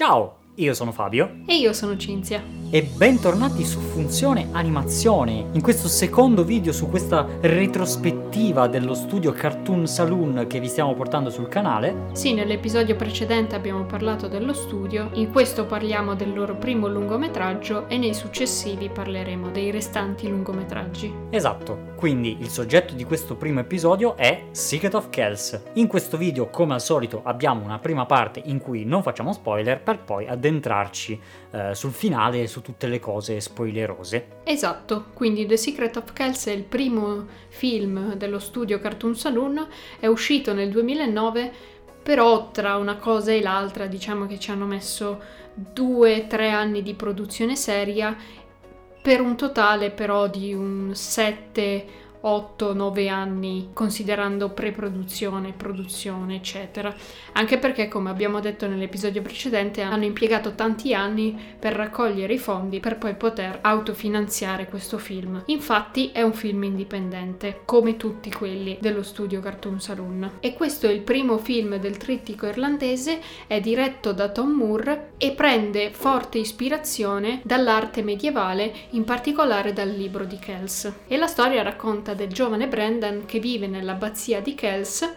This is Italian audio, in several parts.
Ciao, io sono Fabio E io sono Cinzia. E bentornati su Funzione Animazione. In questo secondo video su questa retrospettiva dello studio Cartoon Saloon che vi stiamo portando sul canale. Sì, nell'episodio precedente abbiamo parlato dello studio, in questo parliamo del loro primo lungometraggio e nei successivi parleremo dei restanti lungometraggi. Esatto, quindi il soggetto di questo primo episodio è Secret of Kells. In questo video, come al solito, abbiamo una prima parte in cui non facciamo spoiler per poi addentrarci eh, sul finale e tutte le cose spoilerose. Esatto, quindi The Secret of Kells è il primo film dello studio Cartoon Saloon, è uscito nel 2009, però tra una cosa e l'altra diciamo che ci hanno messo due tre anni di produzione seria per un totale però di un 7 8-9 anni considerando pre-produzione, produzione, eccetera. Anche perché, come abbiamo detto nell'episodio precedente, hanno impiegato tanti anni per raccogliere i fondi per poi poter autofinanziare questo film. Infatti è un film indipendente, come tutti quelli dello studio Cartoon Saloon. E questo è il primo film del trittico irlandese, è diretto da Tom Moore e prende forte ispirazione dall'arte medievale, in particolare dal libro di Kells. E la storia racconta del giovane Brendan che vive nell'abbazia di Kells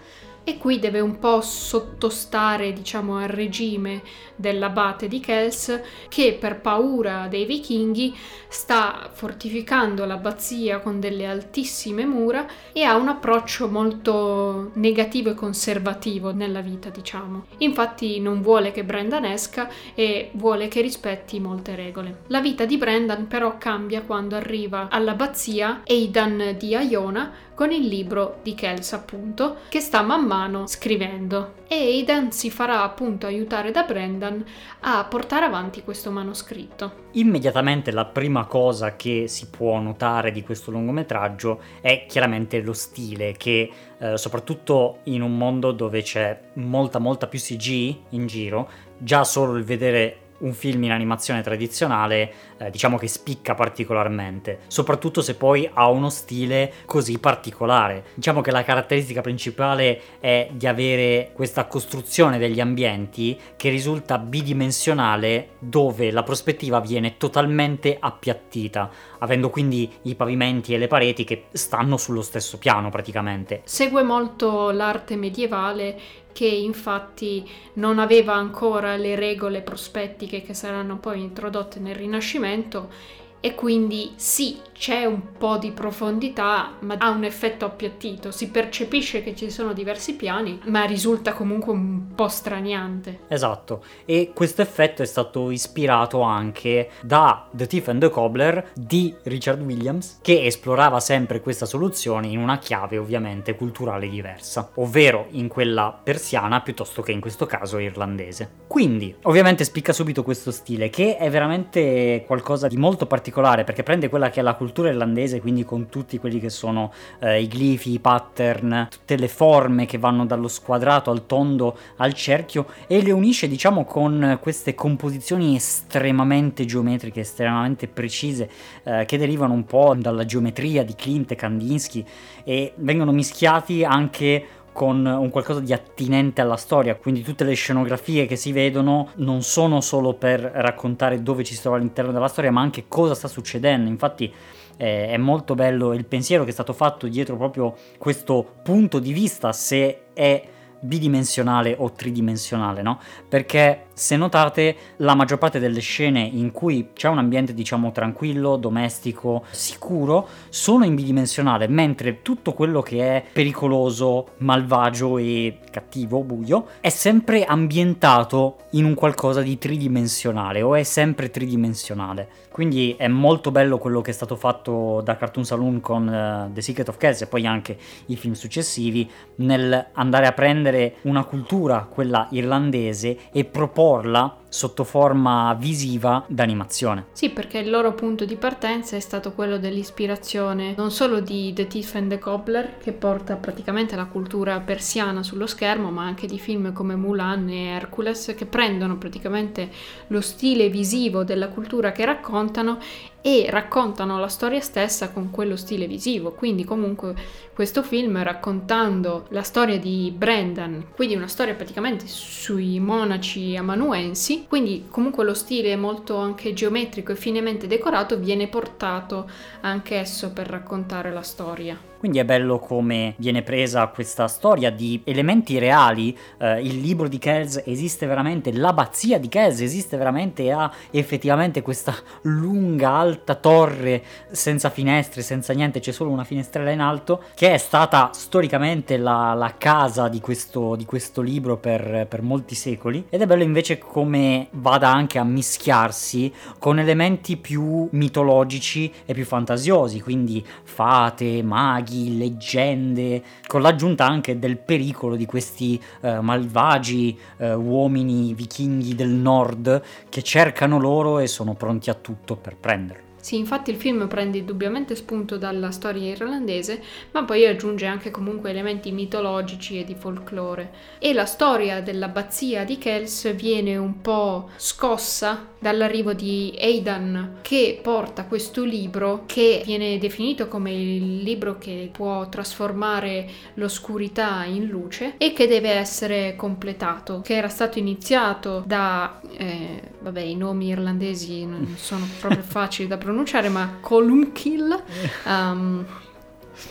e qui deve un po' sottostare, diciamo, al regime dell'abate di Kells che per paura dei vichinghi sta fortificando l'abbazia con delle altissime mura e ha un approccio molto negativo e conservativo nella vita, diciamo. Infatti non vuole che Brendan esca e vuole che rispetti molte regole. La vita di Brendan però cambia quando arriva all'abbazia Aidan di Iona con il libro di Kells appunto che sta man mano scrivendo e Aidan si farà appunto aiutare da Brendan a portare avanti questo manoscritto. Immediatamente la prima cosa che si può notare di questo lungometraggio è chiaramente lo stile che eh, soprattutto in un mondo dove c'è molta molta più CG in giro, già solo il vedere un film in animazione tradizionale eh, diciamo che spicca particolarmente, soprattutto se poi ha uno stile così particolare. Diciamo che la caratteristica principale è di avere questa costruzione degli ambienti che risulta bidimensionale dove la prospettiva viene totalmente appiattita, avendo quindi i pavimenti e le pareti che stanno sullo stesso piano praticamente. Segue molto l'arte medievale che infatti non aveva ancora le regole prospettiche che saranno poi introdotte nel Rinascimento e quindi sì, c'è un po' di profondità, ma ha un effetto appiattito. Si percepisce che ci sono diversi piani, ma risulta comunque un po' straniante. Esatto, e questo effetto è stato ispirato anche da The Thief and the Cobbler di Richard Williams, che esplorava sempre questa soluzione in una chiave ovviamente culturale diversa, ovvero in quella persiana piuttosto che in questo caso irlandese. Quindi, ovviamente spicca subito questo stile, che è veramente qualcosa di molto particolare perché prende quella che è la cultura irlandese, quindi con tutti quelli che sono eh, i glifi, i pattern, tutte le forme che vanno dallo squadrato al tondo al cerchio e le unisce diciamo con queste composizioni estremamente geometriche, estremamente precise eh, che derivano un po' dalla geometria di Klimt e Kandinsky e vengono mischiati anche con un qualcosa di attinente alla storia, quindi tutte le scenografie che si vedono non sono solo per raccontare dove ci si trova all'interno della storia, ma anche cosa sta succedendo. Infatti eh, è molto bello il pensiero che è stato fatto dietro proprio questo punto di vista, se è bidimensionale o tridimensionale, no? Perché se notate la maggior parte delle scene in cui c'è un ambiente diciamo tranquillo, domestico, sicuro, sono in bidimensionale, mentre tutto quello che è pericoloso, malvagio e cattivo, buio, è sempre ambientato in un qualcosa di tridimensionale o è sempre tridimensionale. Quindi è molto bello quello che è stato fatto da Cartoon Saloon con uh, The Secret of Kells e poi anche i film successivi nel andare a prendere una cultura, quella irlandese, e proporla sotto forma visiva d'animazione. Sì, perché il loro punto di partenza è stato quello dell'ispirazione non solo di The Thief and the Cobbler, che porta praticamente la cultura persiana sullo schermo, ma anche di film come Mulan e Hercules, che prendono praticamente lo stile visivo della cultura che raccontano e raccontano la storia stessa con quello stile visivo. Quindi comunque questo film raccontando la storia di Brendan, quindi una storia praticamente sui monaci amanuensi, quindi comunque lo stile molto anche geometrico e finemente decorato viene portato anch'esso per raccontare la storia. Quindi è bello come viene presa questa storia di elementi reali. Eh, il libro di Kells esiste veramente, l'abbazia di Kells esiste veramente e ha effettivamente questa lunga, alta torre senza finestre, senza niente, c'è solo una finestrella in alto, che è stata storicamente la, la casa di questo, di questo libro per, per molti secoli. Ed è bello invece come vada anche a mischiarsi con elementi più mitologici e più fantasiosi, quindi fate, maghi maghi, leggende, con l'aggiunta anche del pericolo di questi eh, malvagi eh, uomini vichinghi del nord che cercano loro e sono pronti a tutto per prenderli. Sì, infatti il film prende indubbiamente spunto dalla storia irlandese, ma poi aggiunge anche comunque elementi mitologici e di folklore. E la storia dell'abbazia di Kells viene un po' scossa dall'arrivo di Aidan che porta questo libro che viene definito come il libro che può trasformare l'oscurità in luce e che deve essere completato, che era stato iniziato da, eh, vabbè i nomi irlandesi non sono proprio facili da pronunciare, ma Columkill, um,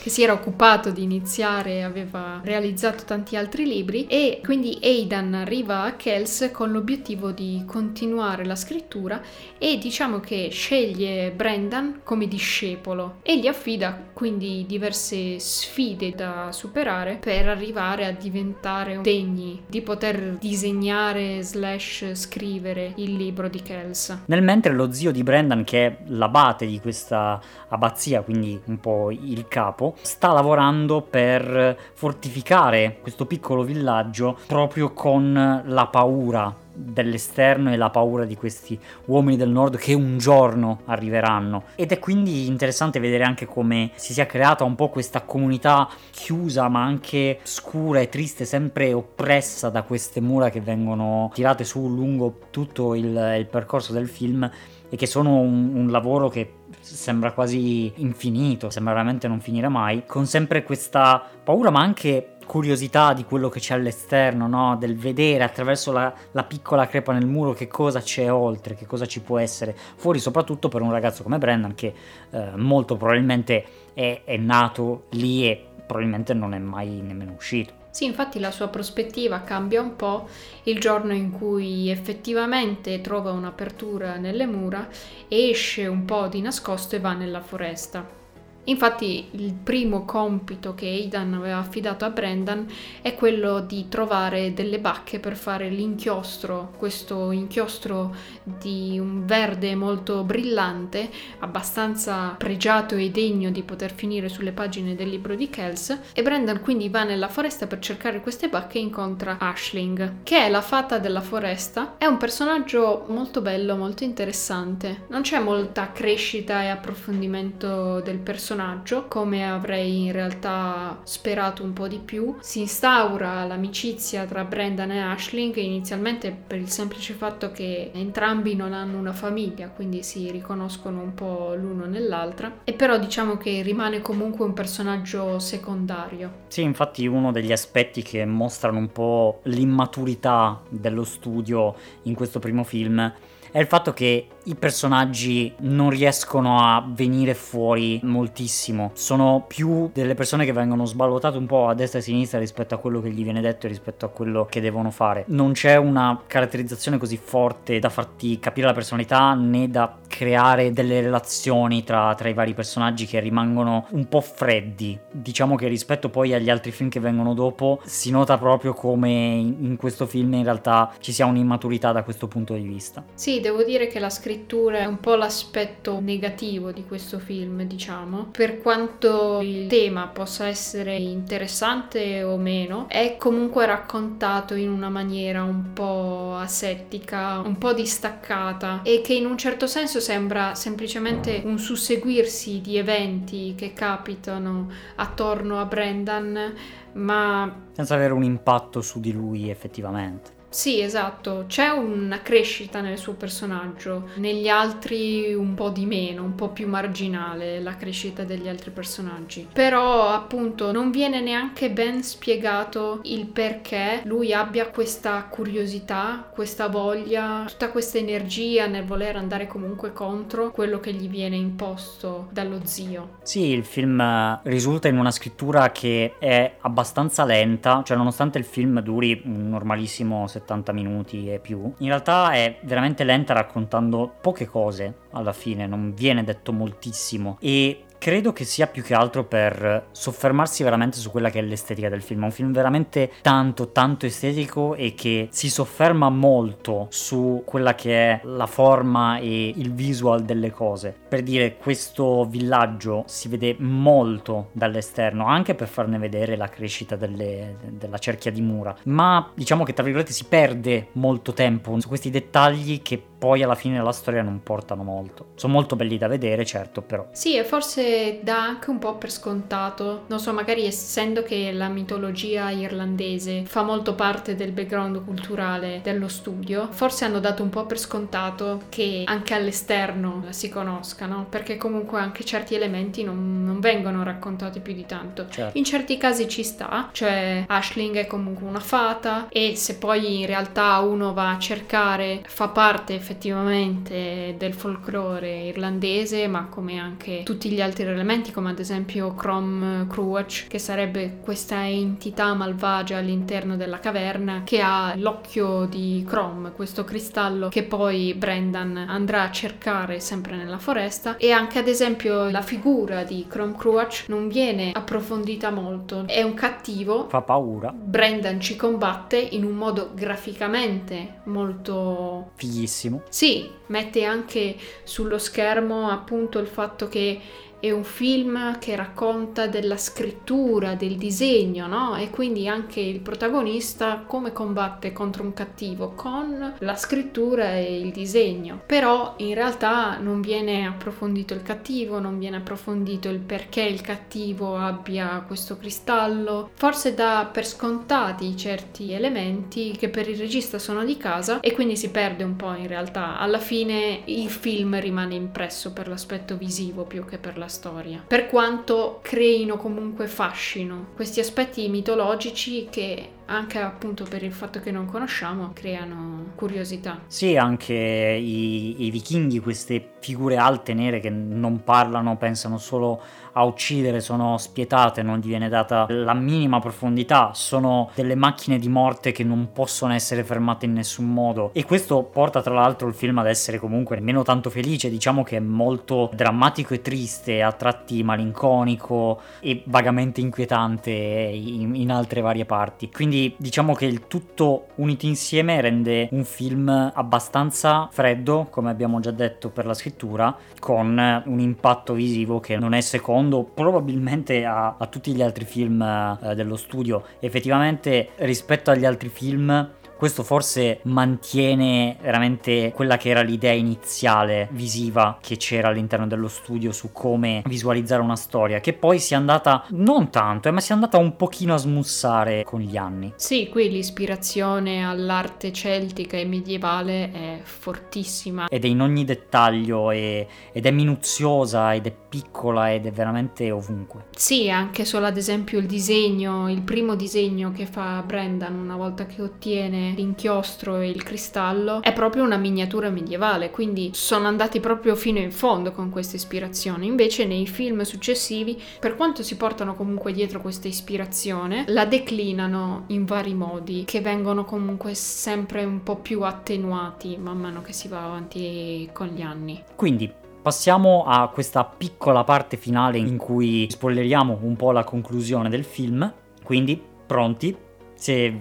che si era occupato di iniziare aveva realizzato tanti altri libri e quindi Aidan arriva a Kells con l'obiettivo di continuare la scrittura e diciamo che sceglie Brendan come discepolo e gli affida quindi diverse sfide da superare per arrivare a diventare degni di poter disegnare slash scrivere il libro di Kells. Nel mentre lo zio di Brendan che è l'abate di questa abbazia quindi un po' il capo capo sta lavorando per fortificare questo piccolo villaggio proprio con la paura dell'esterno e la paura di questi uomini del nord che un giorno arriveranno. Ed è quindi interessante vedere anche come si sia creata un po' questa comunità chiusa ma anche scura e triste sempre oppressa da queste mura che vengono tirate su lungo tutto il, il percorso del film e che sono un, un lavoro che sembra quasi infinito, sembra veramente non finire mai, con sempre questa paura ma anche curiosità di quello che c'è all'esterno, no? del vedere attraverso la, la, piccola crepa nel muro che cosa c'è oltre, che cosa ci può essere fuori, soprattutto per un ragazzo come Brendan che eh, molto probabilmente è, è nato lì e probabilmente non è mai nemmeno uscito. Sì, infatti la sua prospettiva cambia un po' il giorno in cui effettivamente trova un'apertura nelle mura, esce un po' di nascosto e va nella foresta. Infatti il primo compito che Aidan aveva affidato a Brendan è quello di trovare delle bacche per fare l'inchiostro, questo inchiostro di un verde molto brillante, abbastanza pregiato e degno di poter finire sulle pagine del libro di Kells, e Brendan quindi va nella foresta per cercare queste bacche e incontra Ashling, che è la fata della foresta, è un personaggio molto bello, molto interessante, non c'è molta crescita e approfondimento del personaggio, personaggio, come avrei in realtà sperato un po' di più. Si instaura l'amicizia tra Brendan e Ashling inizialmente per il semplice fatto che entrambi non hanno una famiglia, quindi si riconoscono un po' l'uno nell'altra. E però diciamo che rimane comunque un personaggio secondario. Sì, infatti uno degli aspetti che mostrano un po' l'immaturità dello studio in questo primo film è il fatto che i personaggi non riescono a venire fuori moltissimo. Sono più delle persone che vengono sballottate un po' a destra e a sinistra rispetto a quello che gli viene detto e rispetto a quello che devono fare. Non c'è una caratterizzazione così forte da farti capire la personalità né da creare delle relazioni tra, tra i vari personaggi che rimangono un po' freddi. Diciamo che rispetto poi agli altri film che vengono dopo si nota proprio come in questo film in realtà ci sia un'immaturità da questo punto di vista. Sì, devo dire che la scrittura è un po' l'aspetto negativo di questo film, diciamo. Per quanto il tema possa essere interessante o meno, è comunque raccontato in una maniera un po' asettica, un po' distaccata e che in un certo senso sembra semplicemente un susseguirsi di eventi che capitano attorno a Brendan, ma senza avere un impatto su di lui effettivamente. Sì, esatto, c'è una crescita nel suo personaggio, negli altri un po' di meno, un po' più marginale la crescita degli altri personaggi. Però appunto non viene neanche ben spiegato il perché lui abbia questa curiosità, questa voglia, tutta questa energia nel voler andare comunque contro quello che gli viene imposto dallo zio. Sì, il film risulta in una scrittura che è abbastanza lenta, cioè nonostante il film duri un normalissimo 70 minuti e più, in realtà è veramente lenta raccontando poche cose alla fine, non viene detto moltissimo. E Credo che sia più che altro per soffermarsi veramente su quella che è l'estetica del film. È un film veramente tanto, tanto estetico e che si sofferma molto su quella che è la forma e il visual delle cose. Per dire, questo villaggio si vede molto dall'esterno, anche per farne vedere la crescita delle, della cerchia di mura. Ma diciamo che tra virgolette si perde molto tempo su questi dettagli che poi alla fine della storia non portano molto. Sono molto belli da vedere, certo, però. Sì, e forse dà anche un po' per scontato, non so, magari essendo che la mitologia irlandese fa molto parte del background culturale dello studio, forse hanno dato un po' per scontato che anche all'esterno la si conoscano, perché comunque anche certi elementi non, non vengono raccontati più di tanto. Certo. In certi casi ci sta, cioè Ashling è comunque una fata e se poi in realtà uno va a cercare, fa parte effettivamente effettivamente del folklore irlandese, ma come anche tutti gli altri elementi, come ad esempio Crom Cruach, che sarebbe questa entità malvagia all'interno della caverna che ha l'occhio di Crom, questo cristallo che poi Brendan andrà a cercare sempre nella foresta e anche ad esempio la figura di Crom Cruach non viene approfondita molto, è un cattivo. Fa paura. Brendan ci combatte in un modo graficamente molto fighissimo sì, mette anche sullo schermo appunto il fatto che è un film che racconta della scrittura, del disegno, no? E quindi anche il protagonista come combatte contro un cattivo con la scrittura e il disegno. Però in realtà non viene approfondito il cattivo, non viene approfondito il perché il cattivo abbia questo cristallo. Forse dà per scontati certi elementi che per il regista sono di casa e quindi si perde un po' in realtà. Alla fine il film rimane impresso per l'aspetto visivo più che per la storia, per quanto creino comunque fascino questi aspetti mitologici che anche appunto per il fatto che non conosciamo creano curiosità. Sì, anche i, i vichinghi, queste figure alte nere che non parlano, pensano solo a uccidere, sono spietate, non gli viene data la minima profondità, sono delle macchine di morte che non possono essere fermate in nessun modo e questo porta tra l'altro il film ad essere comunque meno tanto felice, diciamo che è molto drammatico e triste, a tratti malinconico e vagamente inquietante in, in altre varie parti. Quindi diciamo che il tutto unito insieme rende un film abbastanza freddo, come abbiamo già detto per la scrittura, con un impatto visivo che non è secondo probabilmente a, a tutti gli altri film eh, dello studio. Effettivamente rispetto agli altri film questo forse mantiene veramente quella che era l'idea iniziale visiva che c'era all'interno dello studio su come visualizzare una storia, che poi si è andata non tanto, eh, ma si è andata un pochino a smussare con gli anni. Sì, qui l'ispirazione all'arte celtica e medievale è fortissima. Ed è in ogni dettaglio e, ed è minuziosa ed è piccola ed è veramente ovunque. Sì, anche solo ad esempio il disegno, il primo disegno che fa Brendan una volta che ottiene l'inchiostro e il cristallo è proprio una miniatura medievale, quindi sono andati proprio fino in fondo con questa ispirazione. Invece nei film successivi, per quanto si portano comunque dietro questa ispirazione, la declinano in vari modi che vengono comunque sempre un po' più attenuati man mano che si va avanti con gli anni. Quindi Passiamo a questa piccola parte finale in cui spoileriamo un po' la conclusione del film. Quindi, pronti? Se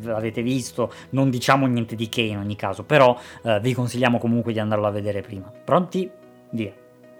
l'avete visto non diciamo niente di che in ogni caso, però eh, vi consigliamo comunque di andarlo a vedere prima. Pronti? Via.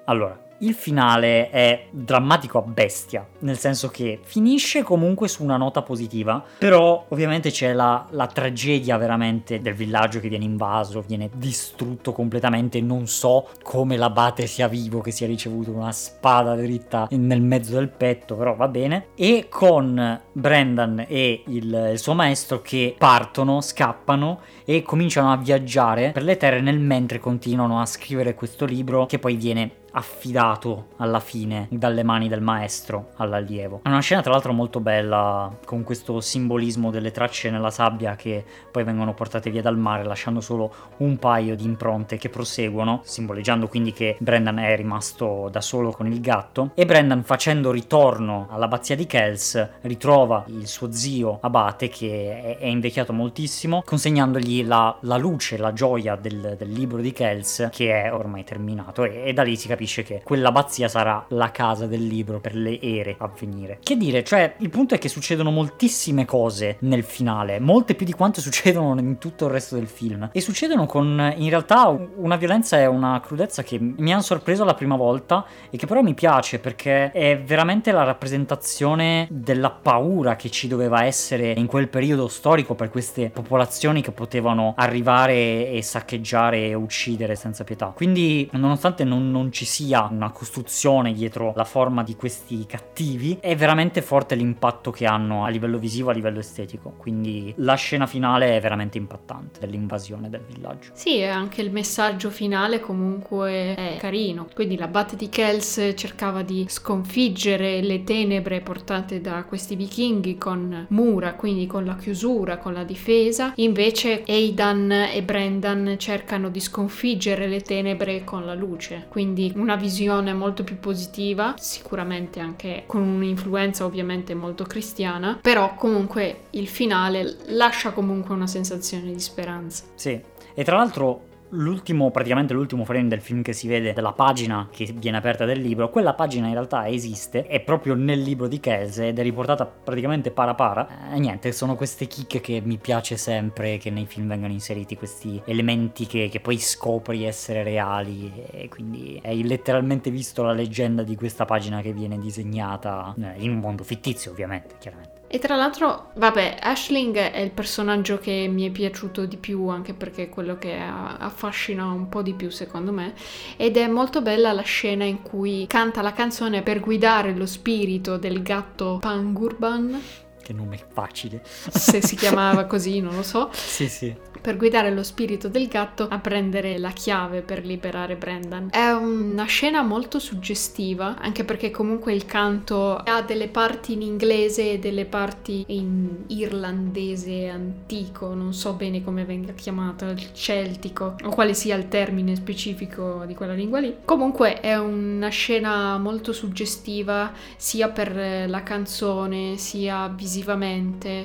Allora, Il finale è drammatico a bestia, nel senso che finisce comunque su una nota positiva, però ovviamente c'è la, la tragedia veramente del villaggio che viene invaso, viene distrutto completamente, non so come l'abate sia vivo, che sia ricevuto una spada dritta nel mezzo del petto, però va bene, e con Brendan e il, il suo maestro che partono, scappano e cominciano a viaggiare per le terre nel mentre continuano a scrivere questo libro che poi viene affidato alla fine dalle mani del maestro all'allievo. È una scena tra l'altro molto bella con questo simbolismo delle tracce nella sabbia che poi vengono portate via dal mare lasciando solo un paio di impronte che proseguono, simboleggiando quindi che Brendan è rimasto da solo con il gatto e Brendan facendo ritorno all'abbazia di Kells ritrova il suo zio abate che è, invecchiato moltissimo consegnandogli la, la luce, la gioia del, del, libro di Kells che è ormai terminato e, e da lì si capisce capisce che quell'abbazia sarà la casa del libro per le ere a venire. Che dire, cioè, il punto è che succedono moltissime cose nel finale, molte più di quante succedono in tutto il resto del film. E succedono con, in realtà, una violenza e una crudezza che mi hanno sorpreso la prima volta e che però mi piace perché è veramente la rappresentazione della paura che ci doveva essere in quel periodo storico per queste popolazioni che potevano arrivare e saccheggiare e uccidere senza pietà. Quindi, nonostante non, non ci sia una costruzione dietro la forma di questi cattivi, è veramente forte l'impatto che hanno a livello visivo, a livello estetico. Quindi la scena finale è veramente impattante dell'invasione del villaggio. Sì, e anche il messaggio finale comunque è carino. Quindi l'abate di Kells cercava di sconfiggere le tenebre portate da questi vichinghi con mura, quindi con la chiusura, con la difesa. Invece Aidan e Brendan cercano di sconfiggere le tenebre con la luce. Quindi una visione molto più positiva, sicuramente anche con un'influenza ovviamente molto cristiana, però comunque il finale lascia comunque una sensazione di speranza. Sì, e tra l'altro l'ultimo, praticamente l'ultimo frame del film che si vede della pagina che viene aperta del libro, quella pagina in realtà esiste, è proprio nel libro di Kelse ed è riportata praticamente para para. E niente, sono queste chicche che mi piace sempre che nei film vengano inseriti questi elementi che, che poi scopri essere reali e quindi hai letteralmente visto la leggenda di questa pagina che viene disegnata eh, in un mondo fittizio ovviamente, chiaramente. E tra l'altro, vabbè, Ashling è il personaggio che mi è piaciuto di più, anche perché è quello che affascina un po' di più secondo me, ed è molto bella la scena in cui canta la canzone per guidare lo spirito del gatto Pangurban. Che nome facile. Se si chiamava così, non lo so. Sì, sì per guidare lo spirito del gatto a prendere la chiave per liberare Brendan. È una scena molto suggestiva, anche perché comunque il canto ha delle parti in inglese e delle parti in irlandese antico, non so bene come venga chiamato, il celtico, o quale sia il termine specifico di quella lingua lì. Comunque è una scena molto suggestiva sia per la canzone sia visivamente.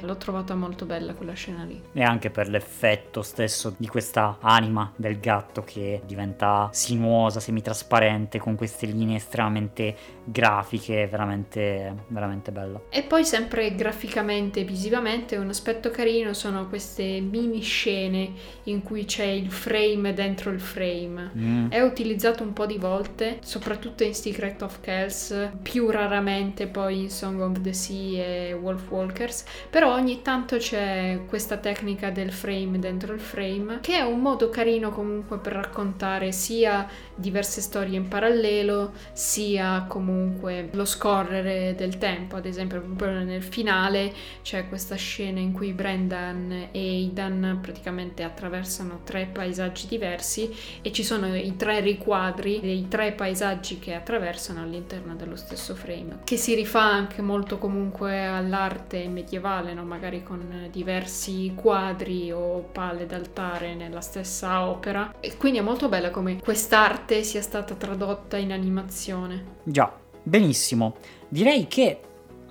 L'ho trovata molto bella quella scena lì. E anche per l'effetto stesso di questa anima del gatto che diventa sinuosa, semitrasparente, con queste linee estremamente grafiche, veramente, veramente bella. E poi sempre graficamente e visivamente un aspetto carino sono queste mini scene in cui c'è il frame dentro il frame. Mm. È utilizzato un po' di volte, soprattutto in Secret of Kells, più raramente poi in Song of the Sea e Wolf Walkers, però ogni tanto c'è questa tecnica del frame dentro il frame, che è un modo carino comunque per raccontare sia diverse storie in parallelo, sia comunque lo scorrere del tempo. Ad esempio, proprio nel finale c'è questa scena in cui Brendan e Aidan praticamente attraversano tre paesaggi diversi e ci sono i tre riquadri dei tre paesaggi che attraversano all'interno dello stesso frame, che si rifà anche molto comunque all'arte medievale, no? magari con diversi quadri o pale d'altare nella stessa opera. E quindi è molto bella come quest'arte sia stata tradotta in animazione. Già, benissimo. Direi che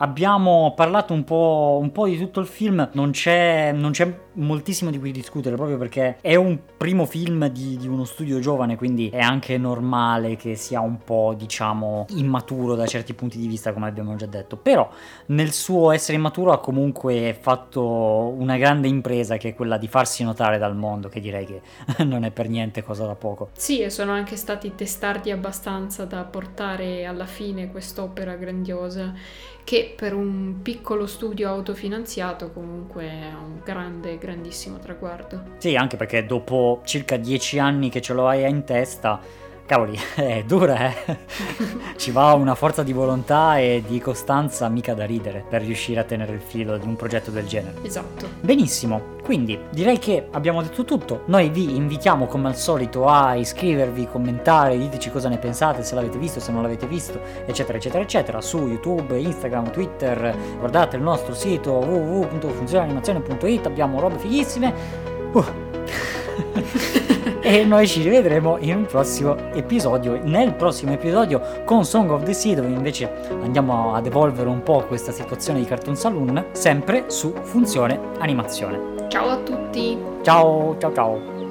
abbiamo parlato un po', un po', di tutto il film, non c'è, non c'è, moltissimo di cui discutere proprio perché è un primo film di, di, uno studio giovane, quindi è anche normale che sia un po', diciamo, immaturo da certi punti di vista, come abbiamo già detto. Però nel suo essere immaturo ha comunque fatto una grande impresa che è quella di farsi notare dal mondo, che direi che non è per niente cosa da poco. Sì, e sono anche stati testardi abbastanza da portare alla fine quest'opera grandiosa che per un piccolo studio autofinanziato comunque è un grande, grandissimo traguardo. Sì, anche perché dopo circa dieci anni che ce lo hai in testa Cavoli, è dura, eh? Ci va una forza di volontà e di costanza mica da ridere per riuscire a tenere il filo di un progetto del genere. Esatto. Benissimo, quindi direi che abbiamo detto tutto. Noi vi invitiamo come al solito a iscrivervi, commentare, diteci cosa ne pensate, se l'avete visto, se non l'avete visto, eccetera, eccetera, eccetera, su YouTube, Instagram, Twitter. Guardate il nostro sito www.funzionanimazione.it, abbiamo robe fighissime. Uh. e noi ci rivedremo in un prossimo episodio, nel prossimo episodio con Song of the Sea dove invece andiamo ad evolvere un po' questa situazione di Cartoon Saloon, sempre su funzione animazione. Ciao a tutti! Ciao ciao ciao!